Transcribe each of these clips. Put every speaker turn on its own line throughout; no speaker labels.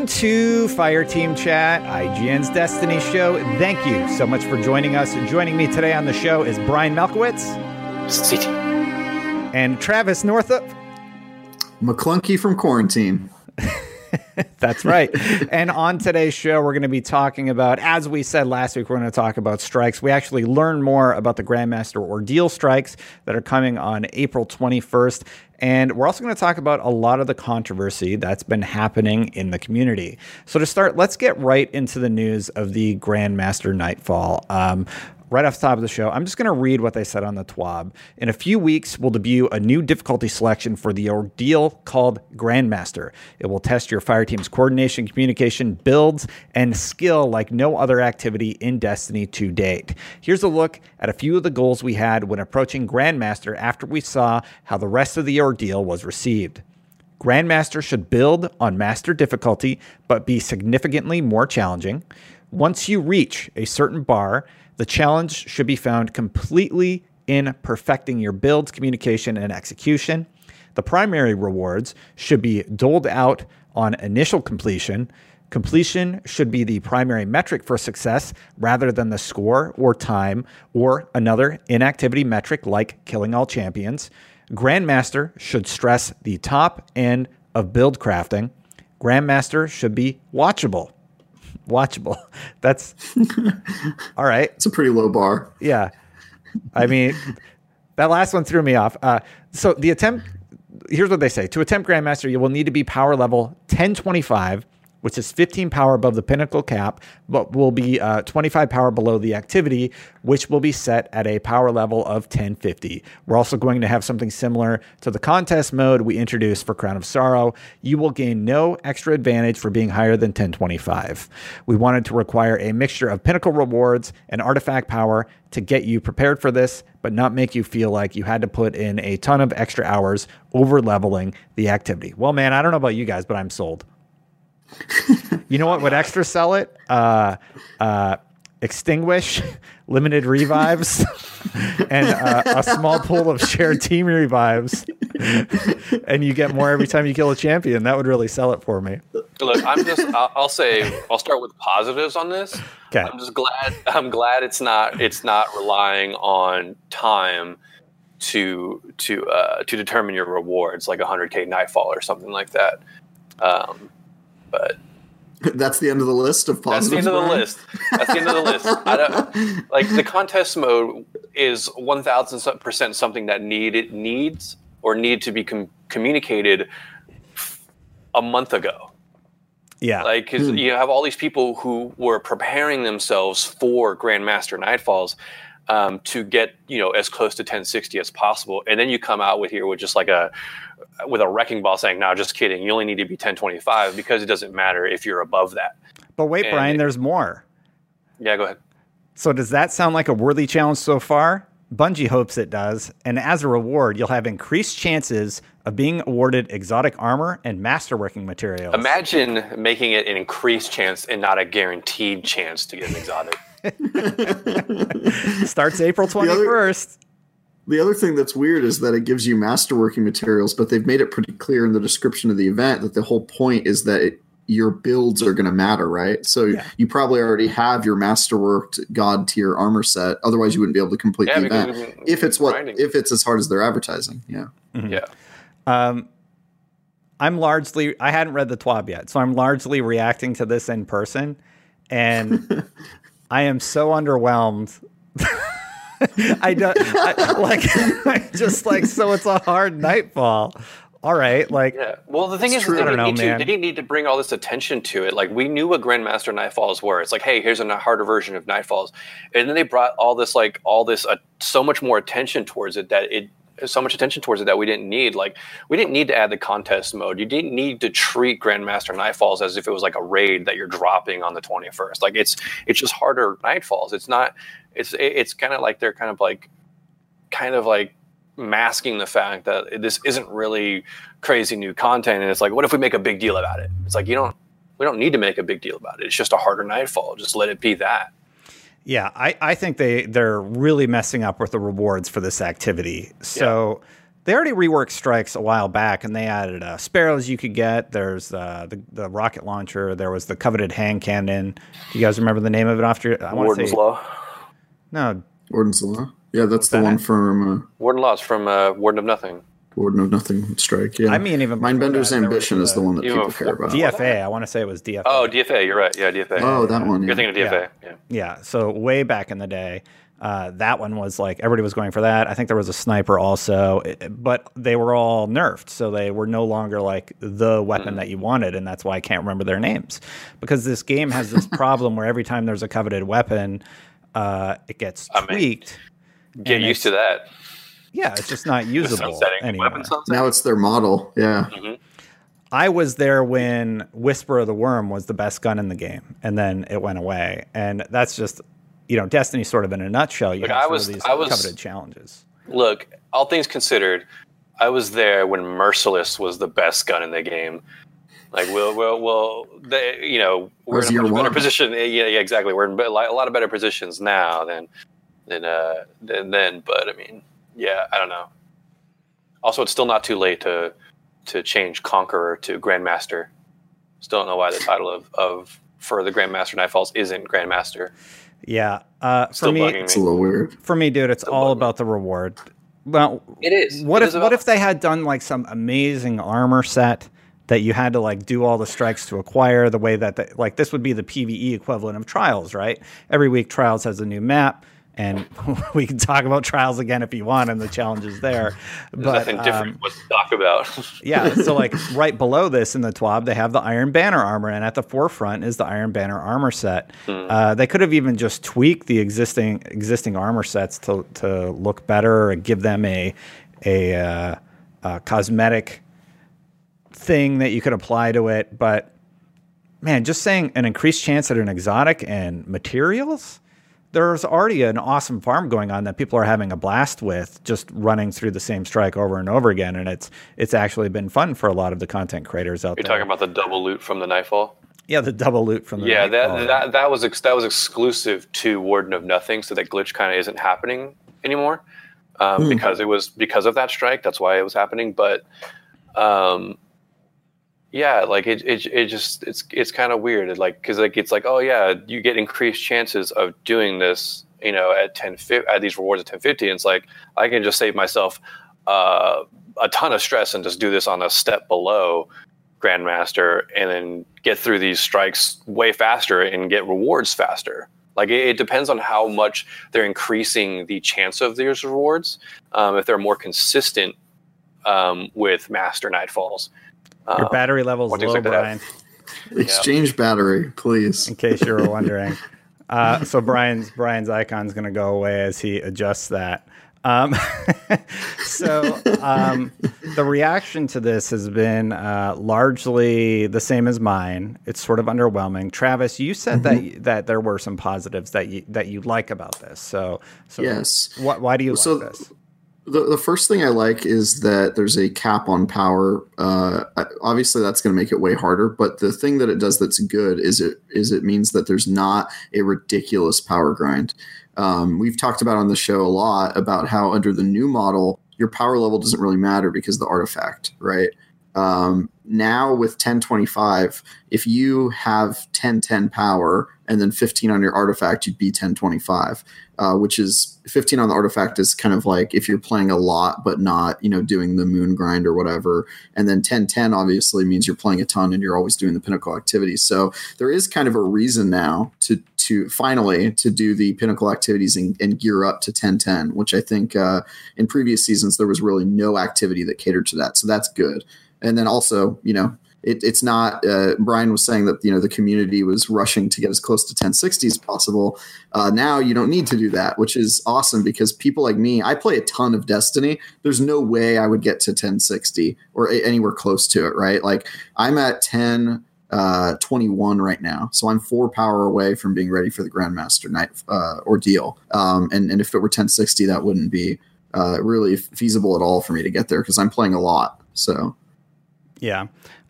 Welcome to Fireteam Chat, IGN's Destiny show. Thank you so much for joining us. Joining me today on the show is Brian Malkowitz and Travis Northup.
McClunky from quarantine.
That's right. and on today's show, we're going to be talking about, as we said last week, we're going to talk about strikes. We actually learn more about the Grandmaster Ordeal strikes that are coming on April 21st. And we're also going to talk about a lot of the controversy that's been happening in the community. So, to start, let's get right into the news of the Grandmaster Nightfall. Um, right off the top of the show, I'm just going to read what they said on the TWAB. In a few weeks, we'll debut a new difficulty selection for the ordeal called Grandmaster. It will test your fire team's coordination, communication, builds, and skill like no other activity in Destiny to date. Here's a look at a few of the goals we had when approaching Grandmaster after we saw how the rest of the ordeal was received. Grandmaster should build on master difficulty, but be significantly more challenging. Once you reach a certain bar, the challenge should be found completely in perfecting your builds, communication, and execution. The primary rewards should be doled out on initial completion. Completion should be the primary metric for success rather than the score or time or another inactivity metric like killing all champions. Grandmaster should stress the top end of build crafting. Grandmaster should be watchable watchable. That's all right.
It's a pretty low bar.
Yeah. I mean, that last one threw me off. Uh, so the attempt here's what they say to attempt Grandmaster, you will need to be power level 1025 which is 15 power above the pinnacle cap, but will be uh, 25 power below the activity, which will be set at a power level of 1050. We're also going to have something similar to the contest mode we introduced for Crown of Sorrow. You will gain no extra advantage for being higher than 1025. We wanted to require a mixture of pinnacle rewards and artifact power to get you prepared for this, but not make you feel like you had to put in a ton of extra hours over leveling the activity. Well, man, I don't know about you guys, but I'm sold you know what would extra sell it? Uh, uh, extinguish, limited revives, and uh, a small pool of shared team revives, and you get more every time you kill a champion. That would really sell it for me.
Look, I'm just. I'll, I'll say. I'll start with positives on this.
Okay.
I'm just glad. I'm glad it's not. It's not relying on time to to uh, to determine your rewards, like 100k nightfall or something like that. Um, but
that's the end of the list of positive.
That's the end of the list. That's the end of the list. I don't, like the contest mode is one thousand percent something that needed needs or need to be com- communicated a month ago.
Yeah,
like because hmm. you have all these people who were preparing themselves for Grandmaster Nightfalls um, to get you know as close to 1060 as possible, and then you come out with here with just like a with a wrecking ball saying, "No, just kidding. You only need to be 1025 because it doesn't matter if you're above that."
But wait, and Brian, it, there's more.
Yeah, go ahead.
So does that sound like a worthy challenge so far? Bungie hopes it does, and as a reward, you'll have increased chances of being awarded exotic armor and masterworking materials.
Imagine making it an increased chance and not a guaranteed chance to get an exotic.
Starts April 21st.
The other thing that's weird is that it gives you masterworking materials, but they've made it pretty clear in the description of the event that the whole point is that it, your builds are going to matter, right? So yeah. you probably already have your masterworked god tier armor set. Otherwise, you wouldn't be able to complete yeah, the event if it's what grinding. if it's as hard as they're advertising. Yeah,
mm-hmm. yeah.
Um, I'm largely I hadn't read the TWAB yet, so I'm largely reacting to this in person, and I am so underwhelmed I don't I, like I just like so it's a hard nightfall. All right, like
yeah. Well, the thing is,
true.
they didn't,
know,
need
man.
to, they didn't need to bring all this attention to it. Like we knew what Grandmaster Nightfalls were. It's like, hey, here's a harder version of Nightfalls, and then they brought all this like all this uh, so much more attention towards it that it so much attention towards it that we didn't need. Like we didn't need to add the contest mode. You didn't need to treat Grandmaster Nightfalls as if it was like a raid that you're dropping on the 21st. Like it's it's just harder Nightfalls. It's not. It's it's kind of like they're kind of like kind of like masking the fact that this isn't really crazy new content and it's like what if we make a big deal about it it's like you don't we don't need to make a big deal about it it's just a harder nightfall just let it be that
Yeah, I, I think they they're really messing up with the rewards for this activity. So they already reworked strikes a while back, and they added uh, sparrows you could get. There's uh, the the rocket launcher. There was the coveted hand cannon. Do you guys remember the name of it? After I want to
warden's
say
law
no.
Warden's Law. Yeah, that's the
that?
one from uh,
warden laws from uh, warden of nothing
Warden of Nothing Strike. Yeah,
I mean, even
Mindbender's
that, there was
Ambition is the one that people care about.
DFA. I want to say it was DFA.
oh dfa you're right yeah dfa
Oh, that one.
you're thinking of dfa yeah,
Yeah. So way back in the day, uh, that one was like everybody was going for that. I think there was a sniper also, but they were all nerfed, so they were no longer like the weapon that you wanted, and that's why I can't remember their names because this game has this problem where every time there's a coveted weapon, uh, it gets
I mean,
tweaked.
Get used to that
Yeah, it's just not usable
sunsetting
anymore.
Now it's their model. Yeah. Mm-hmm.
I was there when Whisper of the Worm was the best gun in the game, and then it went away, and that's just. You know, Destiny sort of in a nutshell. You
Look,
have
I was-
these
I was-
coveted challenges.
look all things considered i was there when merciless was the best gun in the game like we'll we'll, we'll they, you know we're
Was
in a better
one.
position yeah, yeah exactly we're in a lot of better positions now than than uh than then but i mean yeah i don't know also it's still not too late to to change conqueror to grandmaster still don't know why the title of of for the grandmaster nightfalls isn't grandmaster
Yeah. Uh, for
still
me,
bugging
It's a little weird.
for me, dude, it's all
bugging.
about the reward. Well,
it is
what
It
if
is
what if they had done like some amazing armor set that you had to like do all the strikes to acquire the way that the, like this would be the PVE equivalent of Trials, right? Every week Trials has a new map. And we can talk about trials again if you want, and the challenges there.
There's
But
nothing
um,
different what to talk about
yeah, so like right below this in the TWAB, they have the Iron Banner armor, and at the forefront is the Iron Banner armor set. Uh, they could have even just tweaked the existing existing armor sets to to look better and give them a a, uh, a cosmetic thing that you could apply to it. But man, just saying an increased chance at an exotic and materials. There's already an awesome farm going on that people are having a blast with, just running through the same strike over and over again, and it's it's actually been fun for a lot of the content creators out there.
You're talking about the double loot from the Nightfall.
yeah, the double loot from the
Yeah,
Nightfall.
that, that that was ex- that was exclusive to Warden of Nothing, so that glitch kind of isn't happening anymore um, because it was because of that strike. That's why it was happening. But um, yeah, like it, it, it just it's it's kind of weird. It like because like it's like oh yeah, you get increased chances of doing this. You know, at ten at these rewards at ten fifty, and it's like I can just save myself uh, a ton of stress and just do this on a step below grandmaster and then get through these strikes way faster and get rewards faster like it, it depends on how much they're increasing the chance of these rewards um, if they're more consistent um, with master nightfalls
Your
Uh,
battery level's
what do
low, Brian.
Exchange battery, please.
in case you were wondering. Uh, so Brian's Brian's icon's going to go away as he adjusts that. Um, so um, the reaction to this has been uh, largely the same as mine. It's sort of underwhelming. Travis, you said
Mm-hmm.
that that there were some positives that you that you like about this. So, so
Yes.
why, why do you
So-
like this?
The, the first thing I like is that there's a cap on power. Uh, obviously, that's going to make it way harder. But the thing that it does that's good is it is it means that there's not a ridiculous power grind. Um, we've talked about on the show a lot about how under the new model, your power level doesn't really matter because the artifact, right? Um, now with 1025, if you have 1010 power and then 15 on your artifact, you'd be 1025, uh, which is 15 on the artifact is kind of like if you're playing a lot but not, you know, doing the moon grind or whatever. And then 1010 obviously means you're playing a ton and you're always doing the pinnacle activities. So there is kind of a reason now to to finally to do the pinnacle activities and, and gear up to 1010, which I think uh, in previous seasons there was really no activity that catered to that. So that's good. And then also, you know, it, it's not. Uh, Brian was saying that you know the community was rushing to get as close to 1060 as possible. Uh, now you don't need to do that, which is awesome because people like me, I play a ton of Destiny. There's no way I would get to 1060 or a- anywhere close to it. Right? Like I'm at 10. Uh, 21 right now, so I'm four power away from being ready for the Grandmaster Night uh, ordeal. Um, and and if it were 1060, that wouldn't be uh, really feasible at all for me to get there because I'm playing a lot. So
yeah.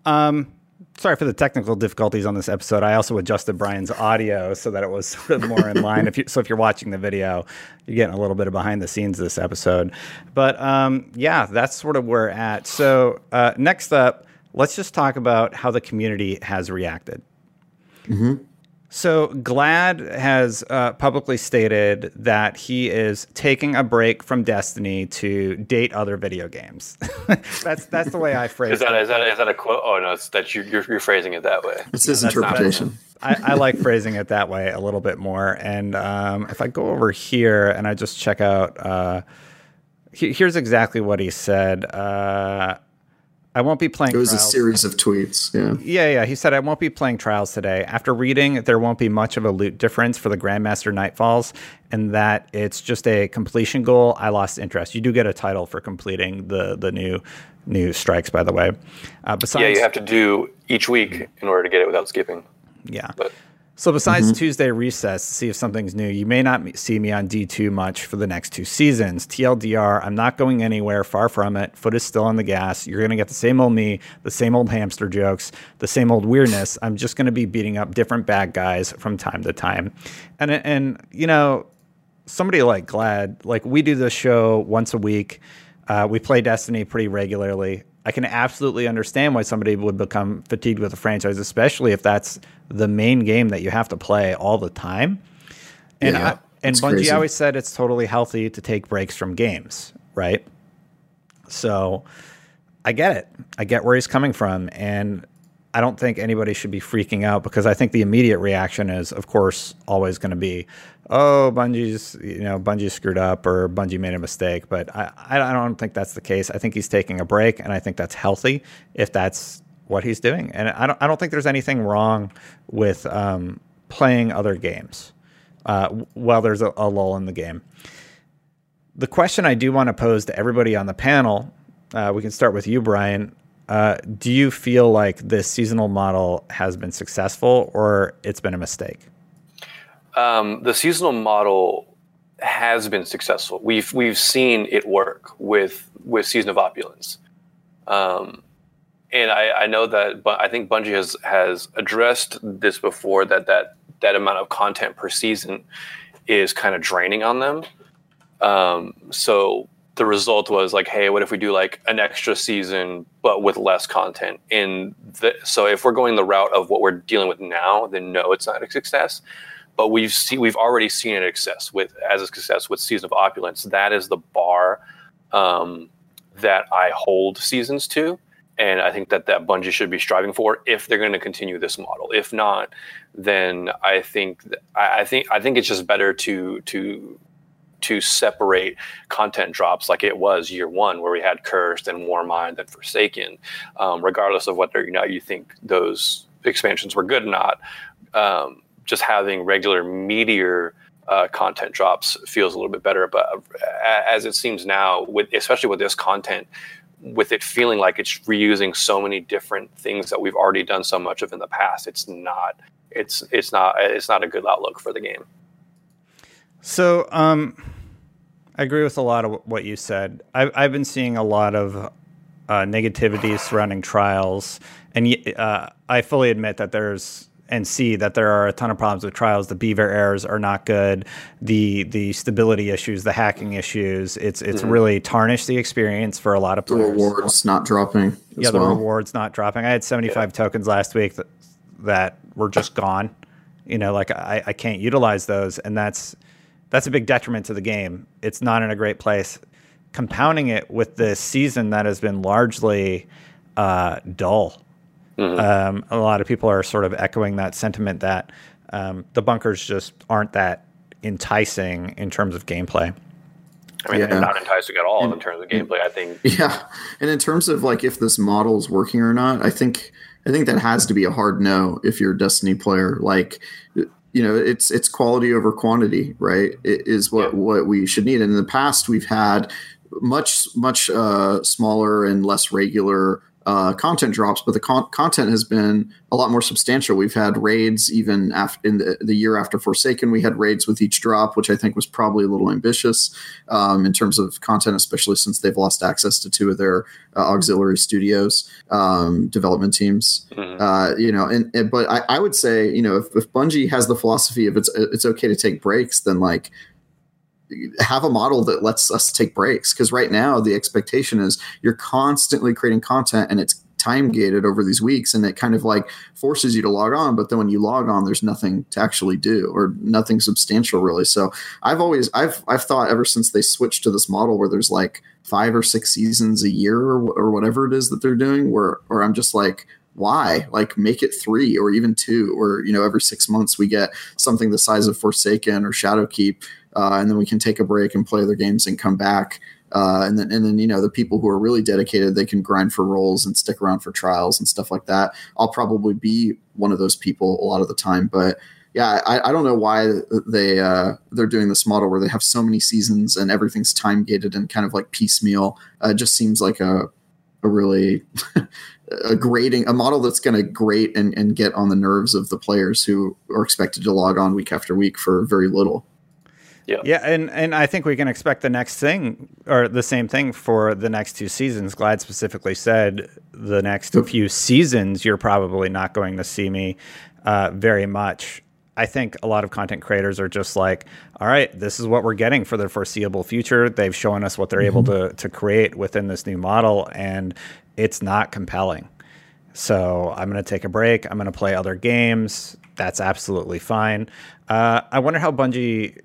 Um, sorry for the technical difficulties on this episode. I also adjusted Brian's audio so that it was sort of more in line. If you, so, if you're watching the video, you're getting a little bit of behind the scenes this episode. But um, yeah, that's sort of where we're at. So uh, next up, let's just talk about how the community has reacted. Mm-hmm. So Gladd has uh, publicly stated that he is taking a break from Destiny to date other video games. that's that's the way I phrase
is that,
it.
Is that is that a quote? Oh no, it's that you, you're, you're phrasing it that way.
It's his interpretation.
I, I, like phrasing it that way a little bit more. And um, if I go over here and I just check out, uh, he, here's exactly what he said. Uh, I won't be playing.
It was
trials.
a series of tweets. Yeah.
Yeah, yeah. He said, I won't be playing trials today. After reading, there won't be much of a loot difference for the Grandmaster Nightfalls, and that it's just a completion goal. I lost interest. You do get a title for completing the the new new strikes, by the way.
Uh, besides, yeah, you have to do each week in order to get it without skipping.
Yeah. But so besides mm-hmm. Tuesday recess to see if something's new, you may not see me on D2 much for the next two seasons. TLDR, I'm not going anywhere, far from it. Foot is still on the gas. You're going to get the same old me, the same old hamster jokes, the same old weirdness. I'm just going to be beating up different bad guys from time to time. And and you know, somebody like Gladd, like we do this show once a week. Uh, we play Destiny pretty regularly. I can absolutely understand why somebody would become fatigued with a franchise, especially if that's the main game that you have to play all the time. And yeah, I, and Bungie crazy. always said it's totally healthy to take breaks from games, right? So I get it. I get where he's coming from, and I don't think anybody should be freaking out because I think the immediate reaction is, of course, always going to be, oh, Bungie's, you know, Bungie screwed up or Bungie made a mistake. But I, I don't think that's the case. I think he's taking a break, and I think that's healthy if that's what he's doing. And I don't, I don't think there's anything wrong with um, playing other games uh, while there's a, a lull in the game. The question I do want to pose to everybody on the panel, uh, we can start with you, Brian. Uh, do you feel like this seasonal model has been successful or it's been a mistake?
Um, the seasonal model has been successful. We've we've seen it work with with Season of Opulence, um, and I, I know that. But I think Bungie has has addressed this before that that that amount of content per season is kind of draining on them. Um, so the result was like, hey, what if we do like an extra season but with less content? In the, so if we're going the route of what we're dealing with now, then no, it's not a success but we've seen we've already seen it success with as a success with season of opulence. That is the bar um, that I hold seasons to, and I think that that Bungie should be striving for if they're going to continue this model. If not, then I think I think I think it's just better to to to separate content drops like it was year one, where we had Cursed and Warmind and Forsaken, um, regardless of whether you know you think those expansions were good or not. Um, just having regular meteor uh, content drops feels a little bit better. But uh, as it seems now, with especially with this content, with it feeling like it's reusing so many different things that we've already done so much of in the past, it's not. It's it's not it's not a good outlook for the game.
So, um, I agree with a lot of what you said. I've, I've been seeing a lot of uh, negativity surrounding trials, and uh, I fully admit that there's and see that there are a ton of problems with trials. The beaver errors are not good. The the stability issues, the hacking issues. It's it's mm-hmm. really tarnished the experience for a lot of players.
The rewards not dropping.
Yeah, the well. rewards not dropping. I had seventy five yeah. tokens last week that that were just gone. You know, like I, I can't utilize those, and that's that's a big detriment to the game. It's not in a great place. Compounding it with this season that has been largely uh, dull Mm-hmm. Um, a lot of people are sort of echoing that sentiment that um, the bunkers just aren't that enticing in terms of gameplay.
I mean, yeah. not enticing at all and, in terms of gameplay. I think.
Yeah, and in terms of like if this model is working or not, I think I think that has to be a hard no if you're a Destiny player. Like, you know, it's it's quality over quantity, right? It is what yeah. what we should need. And in the past, we've had much much uh, smaller and less regular uh, content drops, but the con- content has been a lot more substantial. We've had raids even after in the, the, year after Forsaken. We had raids with each drop, which I think was probably a little ambitious um, in terms of content, especially since they've lost access to two of their uh, auxiliary studios um, development teams. Mm-hmm. Uh, you know, and, and but I, I, would say you know if, if Bungie has the philosophy of it's it's okay to take breaks, then like have a model that lets us take breaks because right now the expectation is you're constantly creating content and it's time gated over these weeks and it kind of like forces you to log on but then when you log on there's nothing to actually do or nothing substantial really. So i've always i've i've thought ever since they switched to this model where there's like five or six seasons a year or, or whatever it is that they're doing where or i'm just like why? Like make it three or even two or you know every six months we get something the size of forsaken or shadowkeep uh, and then we can take a break and play other games and come back. Uh, and then and then you know the people who are really dedicated, they can grind for roles and stick around for trials and stuff like that. I'll probably be one of those people a lot of the time, but yeah, I, I don't know why they uh, they're doing this model where they have so many seasons and everything's time gated and kind of like piecemeal. Uh, it just seems like a a really a grading a model that's going to grate and, and get on the nerves of the players who are expected to log on week after week for very little.
Yeah. Yeah, and and I think we can expect the next thing or the same thing for the next two seasons. Gladd specifically said the next few seasons you're probably not going to see me uh, very much. I think a lot of content creators are just like, all right, this is what we're getting for the foreseeable future. They've shown us what they're mm-hmm. able to to create within this new model, and it's not compelling. So I'm going to take a break. I'm going to play other games. That's absolutely fine. Uh, I wonder how Bungie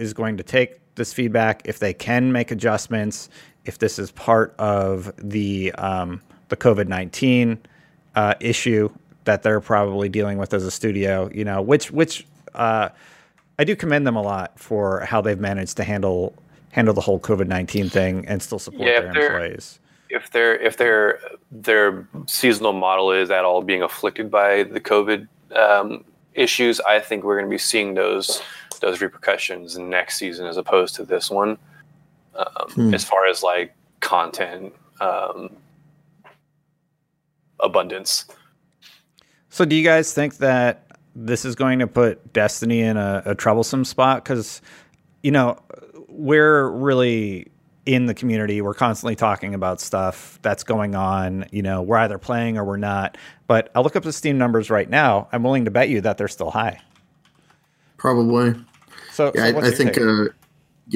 is going to take this feedback, if they can make adjustments, if this is part of the um, the COVID nineteen uh, issue that they're probably dealing with as a studio, you know, which which uh, I do commend them a lot for how they've managed to handle handle the whole COVID nineteen thing and still support yeah, their employees.
If their if their their seasonal model is at all being afflicted by the COVID um, issues, I think we're going to be seeing those those repercussions next season as opposed to this one. Um, hmm. As far as like content um, abundance.
So, do you guys think that this is going to put Destiny in a, a troublesome spot? Because, you know, we're really in the community. We're constantly talking about stuff that's going on. You know, we're either playing or we're not. But I look up the Steam numbers right now. I'm willing to bet you that they're still high.
Probably. So, yeah, so I, I think uh,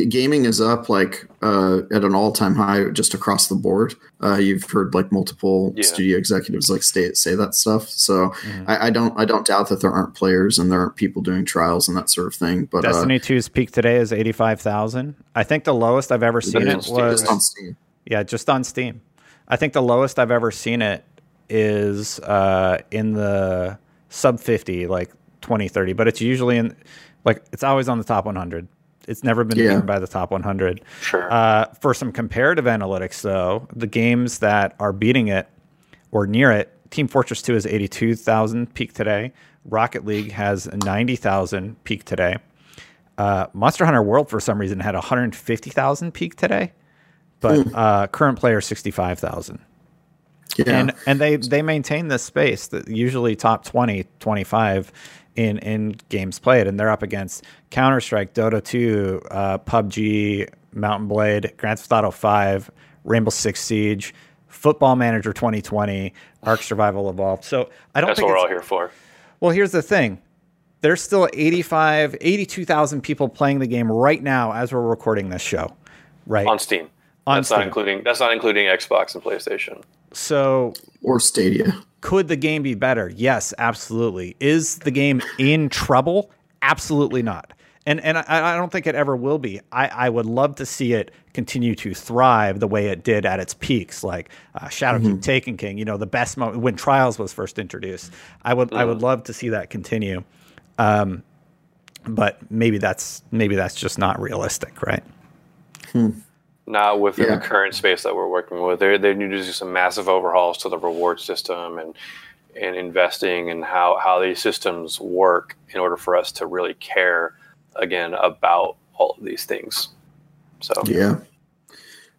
gaming is up like uh, at an all-time high just across the board. Uh, you've heard like multiple yeah. studio executives like stay, say that stuff. So mm-hmm. I, I, don't I don't doubt that there aren't players and there aren't people doing trials and that sort of thing. But
Destiny uh, 2's peak today is eighty five thousand. I think the lowest I've ever seen it was just on Steam. Yeah, just on Steam. I think the lowest I've ever seen it is uh, in the sub 50, like 20, 30, but it's usually in like it's always on the top 100. It's never been yeah. beaten by the top 100.
Sure.
Uh, for some comparative analytics, though, the games that are beating it or near it, Team Fortress 2 is 82,000 peak today. Rocket League has 90,000 peak today. Uh, Monster Hunter World, for some reason, had 150,000 peak today, but mm. uh, current player 65,000. Yeah. And and they they maintain this space that usually top 20, 25 in in games played, and they're up against Counter Strike, Dota 2, uh, PUBG, Mount & Blade, Grand Theft Auto 5, Rainbow Six Siege, Football Manager 2020, Ark Survival Evolved. So I don't.
That's
what
we're all here for.
Well, here's the thing. There's still 85, 82,000 people playing the game right now as we're recording this show, right?
On Steam. On that's Steam. not including that's not including Xbox and PlayStation.
So
or Stadia.
Could the game be better? Yes, absolutely. Is the game in trouble? Absolutely not. And and I, I don't think it ever will be. I, I would love to see it continue to thrive the way it did at its peaks, like uh, Shadow mm-hmm. Taken King. You know, the best moment when Trials was first introduced. I would mm. I would love to see that continue. Um, but maybe that's maybe that's just not realistic, right?
Hmm. Not within yeah. the current space that we're working with. They they need to do some massive overhauls to the reward system and and investing and how how these systems work in order for us to really care again about all of these things. So
yeah.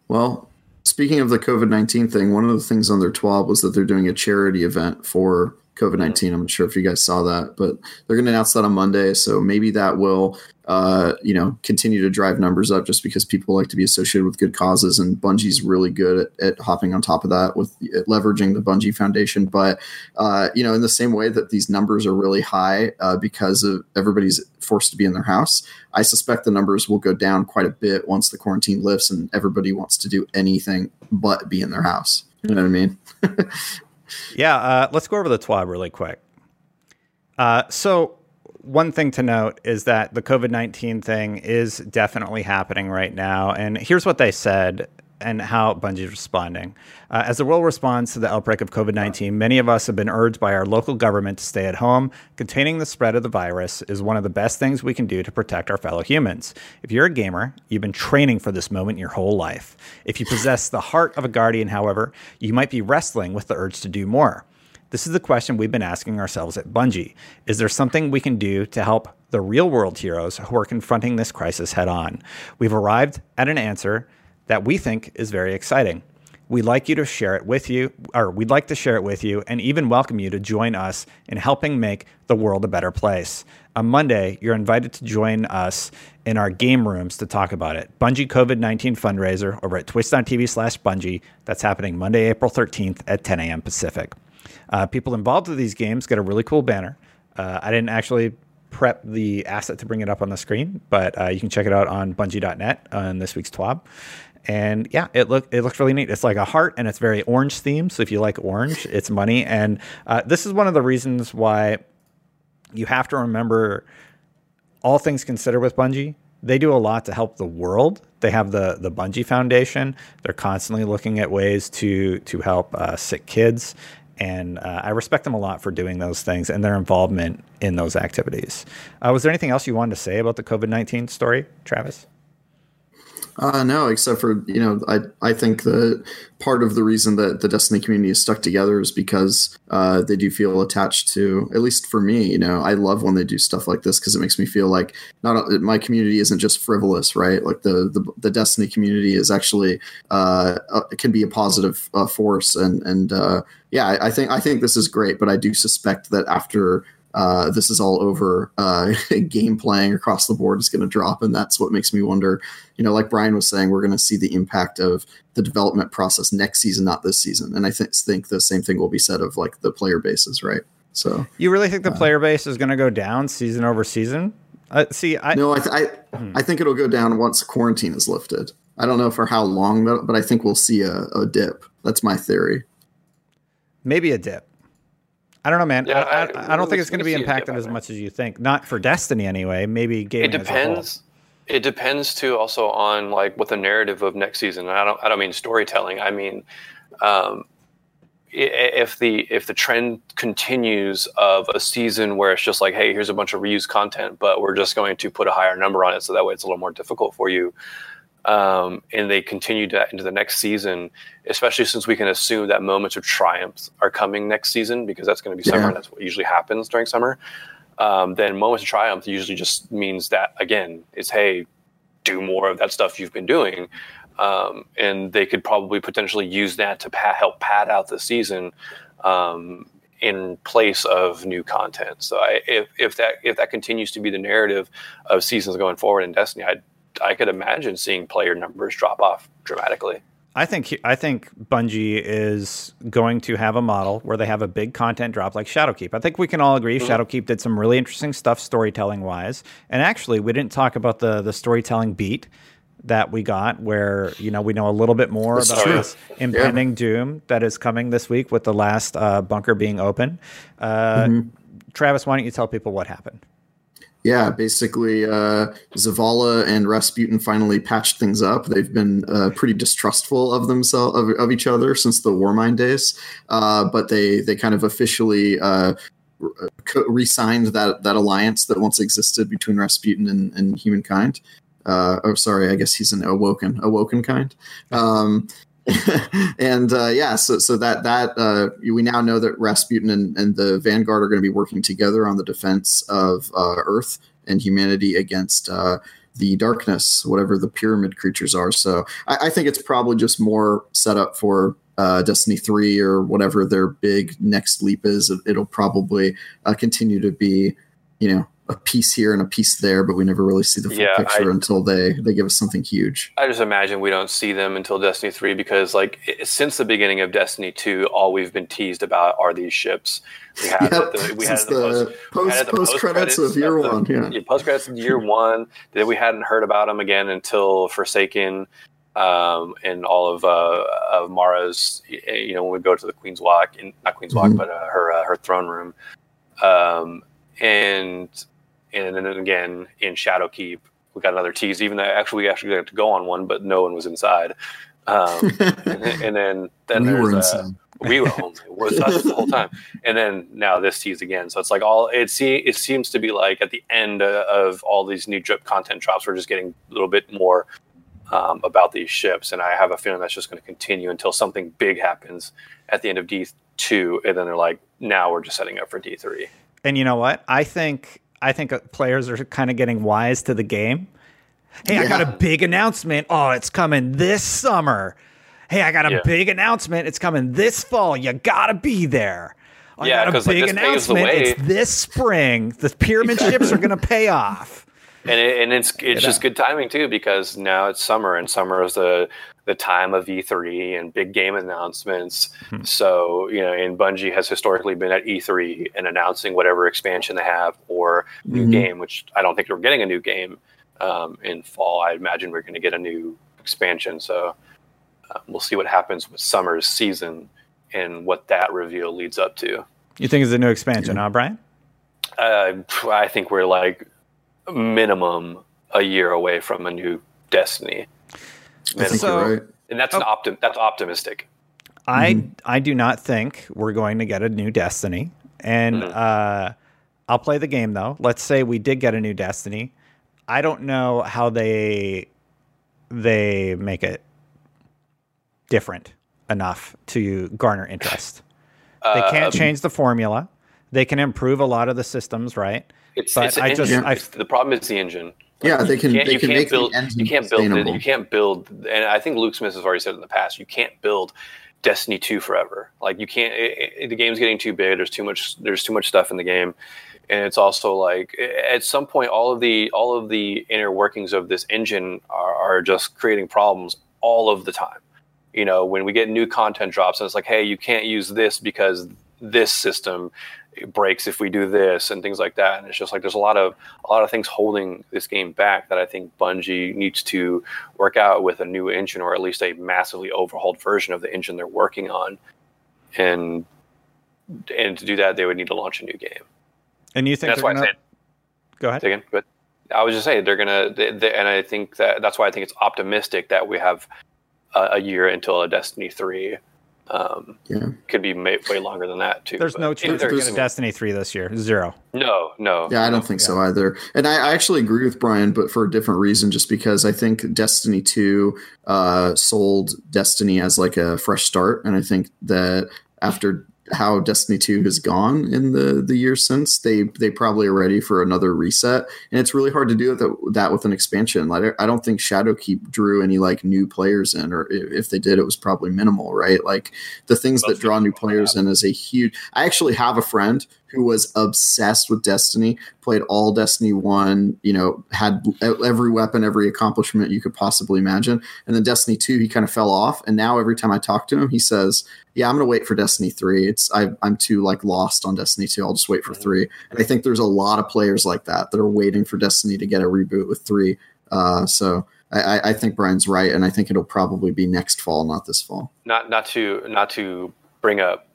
Well, speaking of the COVID nineteen thing, one of the things on their TWAB was that they're doing a charity event for COVID 19. I'm not sure if you guys saw that, but they're going to announce that on Monday. So maybe that will, uh, you know, continue to drive numbers up just because people like to be associated with good causes. And Bungie's really good at, at hopping on top of that with leveraging the Bungie Foundation. But, uh, you know, in the same way that these numbers are really high uh, because of everybody's forced to be in their house, I suspect the numbers will go down quite a bit once the quarantine lifts and everybody wants to do anything but be in their house. You know what I mean?
yeah, uh, let's go over the TWAB really quick. Uh, so, one thing to note is that the COVID 19 thing is definitely happening right now. And here's what they said and how Bungie is responding. Uh, as the world responds to the outbreak of COVID 19, many of us have been urged by our local government to stay at home. Containing the spread of the virus is one of the best things we can do to protect our fellow humans. If you're a gamer, you've been training for this moment your whole life. If you possess the heart of a guardian, however, you might be wrestling with the urge to do more. This is the question we've been asking ourselves at Bungie. Is there something we can do to help the real world heroes who are confronting this crisis head on? We've arrived at an answer that we think is very exciting. We'd like you to share it with you, or we'd like to share it with you and even welcome you to join us in helping make the world a better place. On Monday, you're invited to join us in our game rooms to talk about it. Bungie COVID 19 fundraiser over at twitch.tv slash Bungie. That's happening Monday, April 13th at 10 a.m. Pacific. Uh, people involved with these games get a really cool banner. Uh, I didn't actually prep the asset to bring it up on the screen, but uh, you can check it out on bungie.net on this week's TWAB and yeah, it look it looks really neat. It's like a heart, and it's very orange themed. So if you like orange, it's money. And uh, this is one of the reasons why you have to remember all things considered with Bungie. They do a lot to help the world. They have the the Bungie Foundation. They're constantly looking at ways to to help uh, sick kids, and uh, I respect them a lot for doing those things and their involvement in those activities. Uh, was there anything else you wanted to say about the COVID nineteen story, Travis?
Uh, no, except for you know, I I think that part of the reason that the Destiny community is stuck together is because uh, they do feel attached to. At least for me, you know, I love when they do stuff like this because it makes me feel like not my community isn't just frivolous, right? Like the the, the Destiny community is actually uh, uh can be a positive uh, force, and and uh, yeah, I, I think I think this is great, but I do suspect that after uh, this is all over, uh, game playing across the board is going to drop. And that's what makes me wonder, you know, like Brian was saying, we're going to see the impact of the development process next season, not this season. And I th- think the same thing will be said of like the player bases, right? So
you really think the uh, player base is going to go down season over season? Uh, see, I
no, I th- I, hmm. I think it'll go down once quarantine is lifted. I don't know for how long, but I think we'll see a, a dip. That's my theory.
Maybe a dip. I don't know, man. Yeah, I, I, I, don't think it's going to be impacted as much as you think. Not for Destiny anyway. Maybe gaming.
It depends. It depends too, also on like what the narrative of next season. I don't. I don't mean storytelling. I mean, um, if the if the trend continues of a season where it's just like, hey, here's a bunch of reused content, but we're just going to put a higher number on it, so that way it's a little more difficult for you um, and they continue that into the next season, especially since we can assume that moments of triumph are coming next season because that's going to be summer. Yeah. That's what usually happens during summer. Um, then moments of triumph usually just means that again, it's hey, do more of that stuff you've been doing, um, and they could probably potentially use that to pa- help pad out the season um, in place of new content. So I, if if that if that continues to be the narrative of seasons going forward in Destiny, I'd I could imagine seeing player numbers drop off dramatically.
I think I think Bungie is going to have a model where they have a big content drop like Shadowkeep. I think we can all agree mm-hmm. Shadowkeep did some really interesting stuff storytelling wise. And actually, we didn't talk about the the storytelling beat that we got where you know we know a little bit more That's about true. this impending yeah. doom that is coming this week with the last uh, bunker being open. Uh, mm-hmm. Travis, why don't you tell people what happened?
Yeah, basically, uh, Zavala and Rasputin finally patched things up. They've been uh, pretty distrustful of themselves of, of, each other since the Warmind days, uh, but they they kind of officially uh, re-signed that that alliance that once existed between Rasputin and, and humankind. Uh, oh, sorry, I guess he's an awoken awoken kind. Um, and uh, yeah, so so that that uh, we now know that Rasputin and, and the Vanguard are going to be working together on the defense of uh, Earth and humanity against uh, the darkness, whatever the pyramid creatures are. So I, I think it's probably just more set up for uh, Destiny 3 or whatever their big next leap is. It'll probably uh, continue to be, you know, a piece here and a piece there, but we never really see the full yeah, picture I, until they they give us something huge.
I just imagine we don't see them until Destiny 3 because like since the beginning of Destiny 2, all we've been teased about are these ships.
We had yep. the, we had the, post, post, post, credits, of year one,
the,
yeah.
Post credits of year one. Then we hadn't heard about them again until Forsaken um, and all of uh, of Mara's. You know, when we go to the Queen's Walk, in, not Queen's Walk, mm-hmm. but uh, her uh, her throne room, um, and and then again in Shadowkeep, we got another tease. Even though actually we actually got to go on one, but no one was inside. Um, and, and, then then we there's uh, we were home. It was us the whole time. And then now this tease again. So it's like all it see it seems to be like at the end uh, of all these new drip content drops, we're just getting a little bit more um, about these ships, and I have a feeling that's just going to continue until something big happens at the end of D two, and then they're like, now we're just setting up for D three.
And you know what? I think I think uh, players are kind of getting wise to the game. Hey, yeah. I got a big announcement. Oh, it's coming this summer. Hey, I got a yeah. big announcement. It's coming this fall. You gotta be there. I yeah, got a big like, announcement. It's this spring. The pyramid ships are gonna pay off
and it, and it's it's just good timing too because now it's summer and summer is the the time of E3 and big game announcements. Hmm. So you know, and Bungie has historically been at E3 and announcing whatever expansion they have or new mm-hmm. game. Which I don't think we're getting a new game um, in fall. I imagine we're going to get a new expansion. So uh, we'll see what happens with summer's season and what that reveal leads up to.
You think it's a new expansion, huh, Brian?
Uh, I think we're like minimum a year away from a new Destiny.
So, right.
And that's oh, an optim- that's optimistic.
I mm-hmm. I do not think we're going to get a new Destiny, and mm-hmm. uh, I'll play the game though. Let's say we did get a new Destiny. I don't know how they they make it different enough to garner interest. They can't um, change the formula. They can improve a lot of the systems, right?
It's, but it's I just I, the problem is the engine.
Yeah, they can. You can't, they
you
can
can't build. You can't build. It, you can't build. And I think Luke Smith has already said in the past, you can't build Destiny two forever. Like you can't. It, it, the game's getting too big. There's too much. There's too much stuff in the game, and it's also like at some point, all of the all of the inner workings of this engine are, are just creating problems all of the time. You know, when we get new content drops, and it's like, hey, you can't use this because this system breaks if we do this and things like that. And it's just like there's a lot of a lot of things holding this game back that I think Bungie needs to work out with a new engine or at least a massively overhauled version of the engine they're working on. And and to do that, they would need to launch a new game.
And you think
and that's why
gonna...
I said,
go ahead.
Again, but I was just saying they're gonna, they, they, and I think that that's why I think it's optimistic that we have a, a year until a Destiny three um, yeah. Could be way longer than that too.
There's no chance there's Destiny three this year. Zero.
No, no.
Yeah, I don't think yeah. so either. And I, I, actually agree with Brian, but for a different reason. Just because I think Destiny two uh, sold Destiny as like a fresh start, and I think that after how Destiny 2 has gone in the the years since. They they probably are ready for another reset, and it's really hard to do that, that with an expansion. Like I don't think Shadowkeep drew any like new players in, or if they did, it was probably minimal, right? Like the things that draw new players in is a huge. I actually have a friend who was obsessed with Destiny, played all Destiny 1, you know, had every weapon, every accomplishment you could possibly imagine. And then Destiny 2, he kind of fell off. And now every time I talk to him, he says, Yeah, I'm going to wait for Destiny 3. It's I, am too like lost on Destiny 2. I'll just wait for mm-hmm. 3. And I think there's a lot of players like that that are waiting for Destiny to get a reboot with 3. Uh, so. I, I think Brian's right, and I think it'll probably be next fall, not this fall.
Not not to not to bring up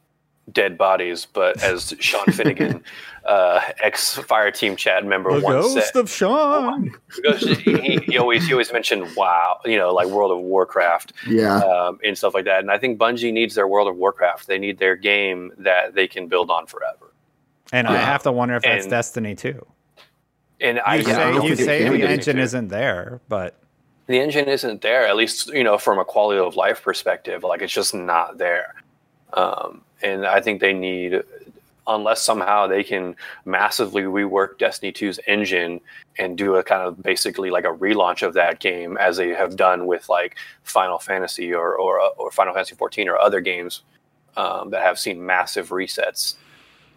dead bodies, but as Sean Finnegan, uh, ex Fireteam Chat member,
the
once
ghost
said,
of Sean.
he, he, always he always mentioned WoW, you know, like World of Warcraft,
yeah,
um, and stuff like that. And I think Bungie needs their World of Warcraft. They need their game that they can build on forever.
And I have to wonder if that's and, Destiny too.
And I
you say, you say the engine isn't there, but
the engine isn't there. At least you know from a quality of life perspective, like it's just not there. Um, and I think they need, unless somehow they can massively rework Destiny 2's engine and do a kind of basically like a relaunch of that game as they have done with like Final Fantasy or or, or Final Fantasy 14 or other games um, that have seen massive resets.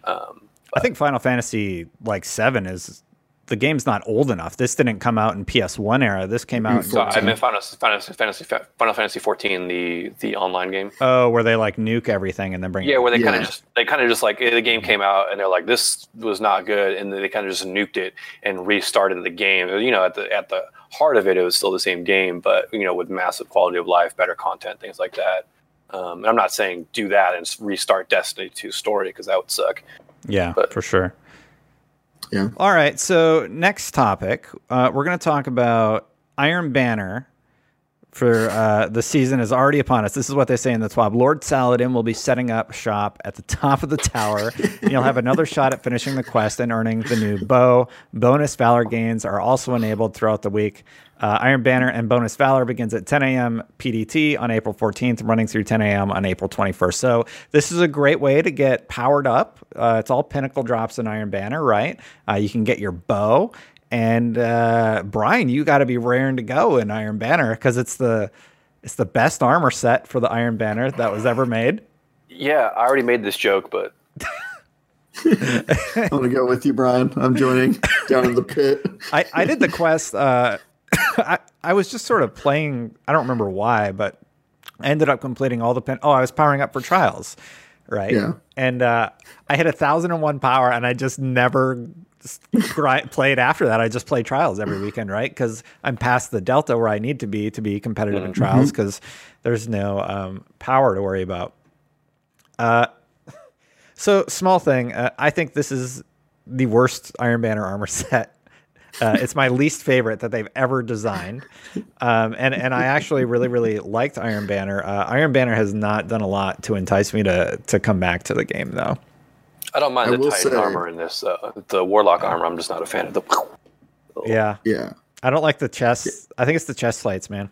Um,
I think Final Fantasy like seven is the game's not old enough. This didn't come out in PS1 era. This came out.
So I meant Final, Final, Fantasy Final Fantasy 14, the the online game.
Oh, where they like nuke everything and then bring.
Yeah, where they yeah. kind of just they kind of just like the game came out and they're like this was not good and they kind of just nuked it and restarted the game. You know, at the at the heart of it, it was still the same game, but you know, with massive quality of life, better content, things like that. Um, and I'm not saying do that and restart Destiny 2 story because that would suck.
Yeah, but, for sure.
Yeah.
All right. So next topic, uh, we're going to talk about Iron Banner. For uh, the season is already upon us. This is what they say in the TWAB. Lord Saladin will be setting up shop at the top of the tower. and you'll have another shot at finishing the quest and earning the new bow. Bonus valor gains are also enabled throughout the week. Uh, Iron Banner and Bonus Valor begins at 10 a.m. PDT on April 14th, running through 10 a.m. on April 21st. So this is a great way to get powered up. Uh, it's all pinnacle drops in Iron Banner, right? Uh, you can get your bow. And uh, Brian, you got to be raring to go in Iron Banner because it's the it's the best armor set for the Iron Banner that was ever made.
Yeah, I already made this joke, but
I'm gonna go with you, Brian. I'm joining down in the pit.
I, I did the quest uh, I, I was just sort of playing. I don't remember why, but I ended up completing all the pen. Oh, I was powering up for trials, right?
Yeah.
And uh, I hit a thousand and one power, and I just never played after that. I just play trials every weekend, right? Because I'm past the delta where I need to be to be competitive in trials because there's no um, power to worry about. Uh, so small thing. Uh, I think this is the worst Iron Banner armor set uh, it's my least favorite that they've ever designed, um, and and I actually really really liked Iron Banner. Uh, Iron Banner has not done a lot to entice me to to come back to the game though.
I don't mind I the Titan say, armor in this. Uh, the Warlock armor, I'm just not a fan of the.
Yeah,
yeah.
I don't like the chest. I think it's the chest plates, man.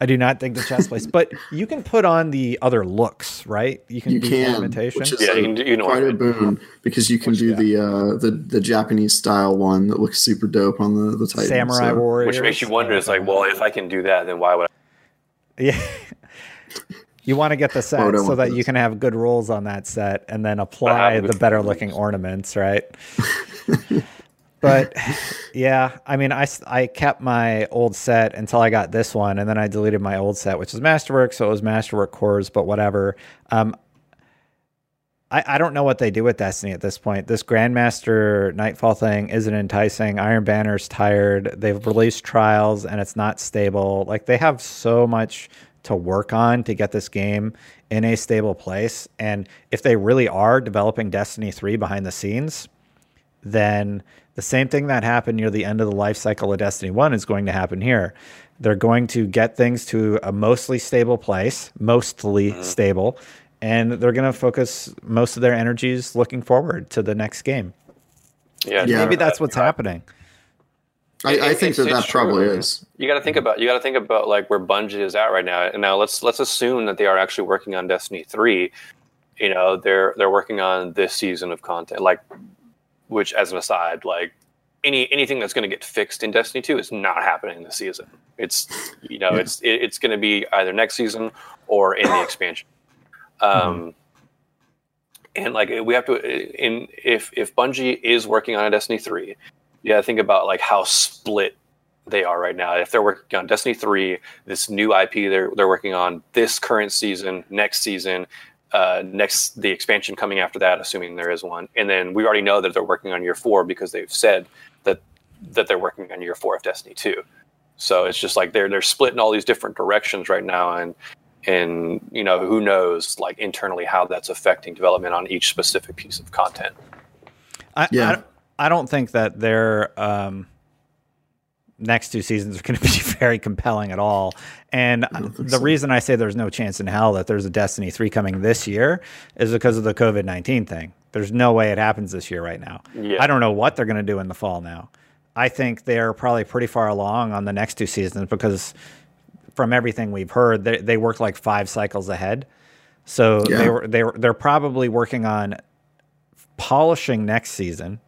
I do not think the chest plates, but you can put on the other looks, right?
You can you do can, ornamentation. Which is yeah, you can do, you know quite a boon because you can which, do yeah. the uh, the the Japanese style one that looks super dope on the the Titan.
Samurai so. Warrior.
Which makes you wonder, it's like, well, if I can do that, then why would I?
Yeah. you want to get the set so that this. you can have good rolls on that set and then apply the better looking ornaments, right? but yeah, I mean, I, I kept my old set until I got this one, and then I deleted my old set, which is Masterwork, so it was Masterwork cores, but whatever. Um, I, I don't know what they do with Destiny at this point. This Grandmaster Nightfall thing isn't enticing. Iron Banner's tired. They've released trials, and it's not stable. Like they have so much to work on to get this game in a stable place. And if they really are developing Destiny 3 behind the scenes, then the same thing that happened near the end of the life cycle of Destiny 1 is going to happen here. They're going to get things to a mostly stable place, mostly mm-hmm. stable, and they're going to focus most of their energies looking forward to the next game.
Yeah,
yeah. maybe that's what's happening.
I, I think that that probably is.
You got to think about you got to think about like where Bungie is at right now. And now let's let's assume that they are actually working on Destiny three. You know, they're they're working on this season of content. Like which, as an aside, like any anything that's going to get fixed in Destiny 2 is not happening this season. It's you know yeah. it's it, it's going to be either next season or in the expansion. Um, mm-hmm. and like we have to in if if Bungie is working on a Destiny 3, you got to think about like how split they are right now. If they're working on Destiny 3, this new IP they're they're working on this current season, next season, uh, next the expansion coming after that, assuming there is one, and then we already know that they're working on year four because they've said that that they're working on year four of Destiny two. So it's just like they're they're split in all these different directions right now, and and you know who knows like internally how that's affecting development on each specific piece of content.
I, yeah. I, I don't think that they're um, next two seasons are going to be very compelling at all. And the so. reason I say there's no chance in hell that there's a Destiny 3 coming this year is because of the COVID 19 thing. There's no way it happens this year right now.
Yeah.
I don't know what they're going to do in the fall now. I think they're probably pretty far along on the next two seasons because from everything we've heard, they, they work like five cycles ahead. So
Yeah.
they were they were they're probably working on polishing next season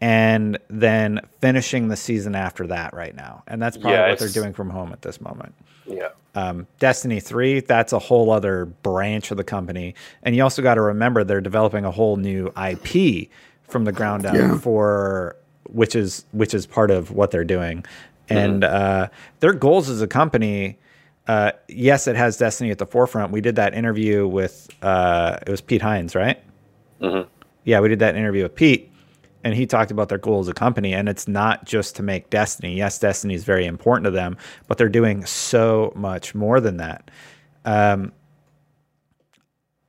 and then finishing the season after that right now. And that's probably
Yeah,
what they're doing from home at this moment.
Yeah.
Um, Destiny 3, that's a whole other branch of the company. And you also got to remember they're developing a whole new IP from the ground up
Yeah.
for which is which is part of what they're doing. And uh, their goals as a company, uh, yes, it has Destiny at the forefront. We did that interview with uh, it was Pete Hines, right? Yeah, we did that interview with Pete, and he talked about their goal as a company. And it's not just to make Destiny. Yes, Destiny is very important to them, but they're doing so much more than that. Um,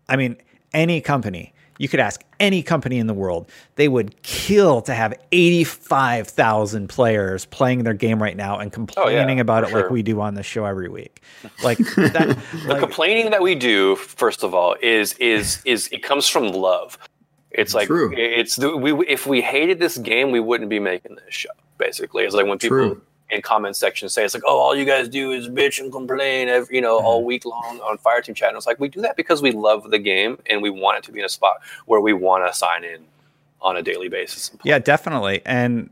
I mean, any company, you could ask any company in the world, they would kill to have 85,000 players playing their game right now and complaining about it
for
like we do on the show every week. Like that,
the
like,
complaining that we do first of all is is is it comes from love it's like
True.
it's the, we if we hated this game we wouldn't be making this show basically it's like when people
True.
in comment section say it's like oh all you guys do is bitch and complain every, you know all week long on fireteam chat and it's like we do that because we love the game and we want it to be in a spot where we want to sign in on a daily basis
Yeah, definitely. And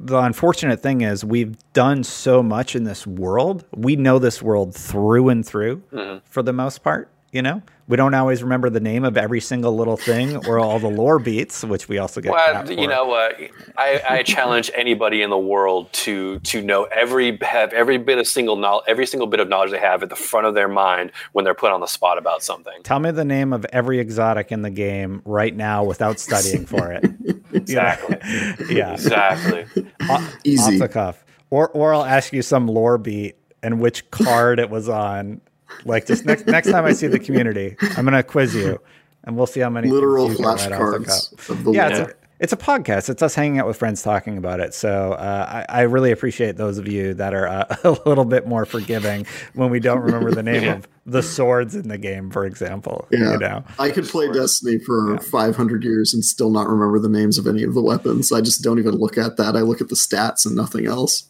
the unfortunate thing is we've done so much in this world. We know this world through and through
Mm-hmm.
for the most part, you know? We don't always remember the name of every single little thing or all the lore beats, which we also get
Well, you
for.
know what? I, I challenge anybody in the world to to know every have every bit of single knowledge, every single bit of knowledge they have at the front of their mind when they're put on the spot about something.
Tell me the name of every exotic in the game right now without studying for it.
Exactly.
yeah.
Exactly.
off
Easy.
the cuff. Or or I'll ask you some lore beat and which card it was on. Like just next next time I see the community, I'm gonna quiz you, and we'll see how many
Literal
you can write off the
flashcards
cuff.
of
Yeah, it's a, it's a podcast. It's us hanging out with friends talking about it. So uh, I, I really appreciate those of you that are uh, a little bit more forgiving when we don't remember the name of the swords in the game, for example.
Yeah.
You know.
I could play Destiny for 500 years and still not remember the names of any of the weapons. I just don't even look at that. I look at the stats and nothing else.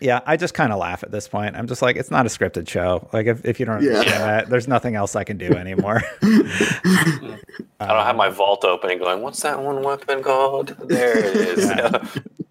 Yeah, I just kind of laugh at this point. I'm just like, it's not a scripted show. Like, if, if you don't
Yeah.
understand that, there's nothing else I can do anymore.
I don't have my vault open and going, "What's that one weapon called?" There it is.
yeah,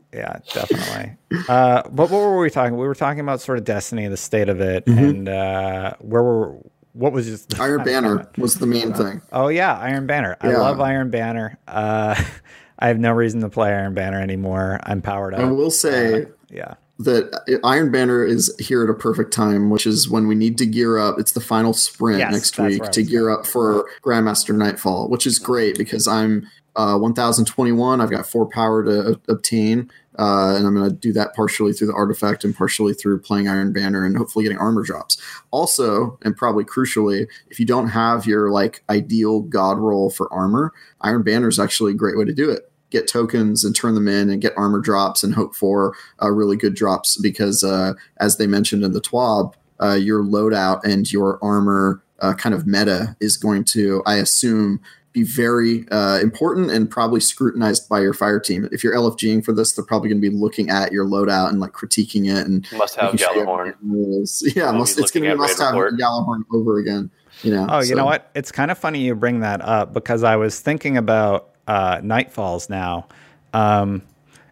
definitely. Uh, but what were we talking? We were talking about sort of Destiny, the state of it, and uh, where were what was just
Mm-hmm. Iron Banner was the main thing.
Oh yeah, Iron Banner. I love Iron Banner. Uh, I have no reason to play Iron Banner anymore. I'm powered up.
I will say
Yeah.
that Iron Banner is here at a perfect time, which is when we need to gear up. It's the final sprint
Yes,
next week to gear up for Grandmaster Nightfall, which is great because I'm uh, 1021. I've got four power to uh, obtain, uh, and I'm going to do that partially through the artifact and partially through playing Iron Banner and hopefully getting armor drops. Also, and probably crucially, if you don't have your like ideal god roll for armor, Iron Banner is actually a great way to do it. Get tokens and turn them in and get armor drops and hope for uh, really good drops because, uh, as they mentioned in the TWAB, uh, your loadout and your armor uh, kind of meta is going to, I assume, be very uh, important and probably scrutinized by your fire team. If you're LFGing for this, they're probably going to be looking at your loadout and like critiquing it and
Must have
making sure Gjallarhorn. Yeah, must, it's going to be must have
report.
Gjallarhorn over again. You know.
Oh, you
so-
know what? It's kind of funny you bring that up because I was thinking about uh, Nightfalls now, um,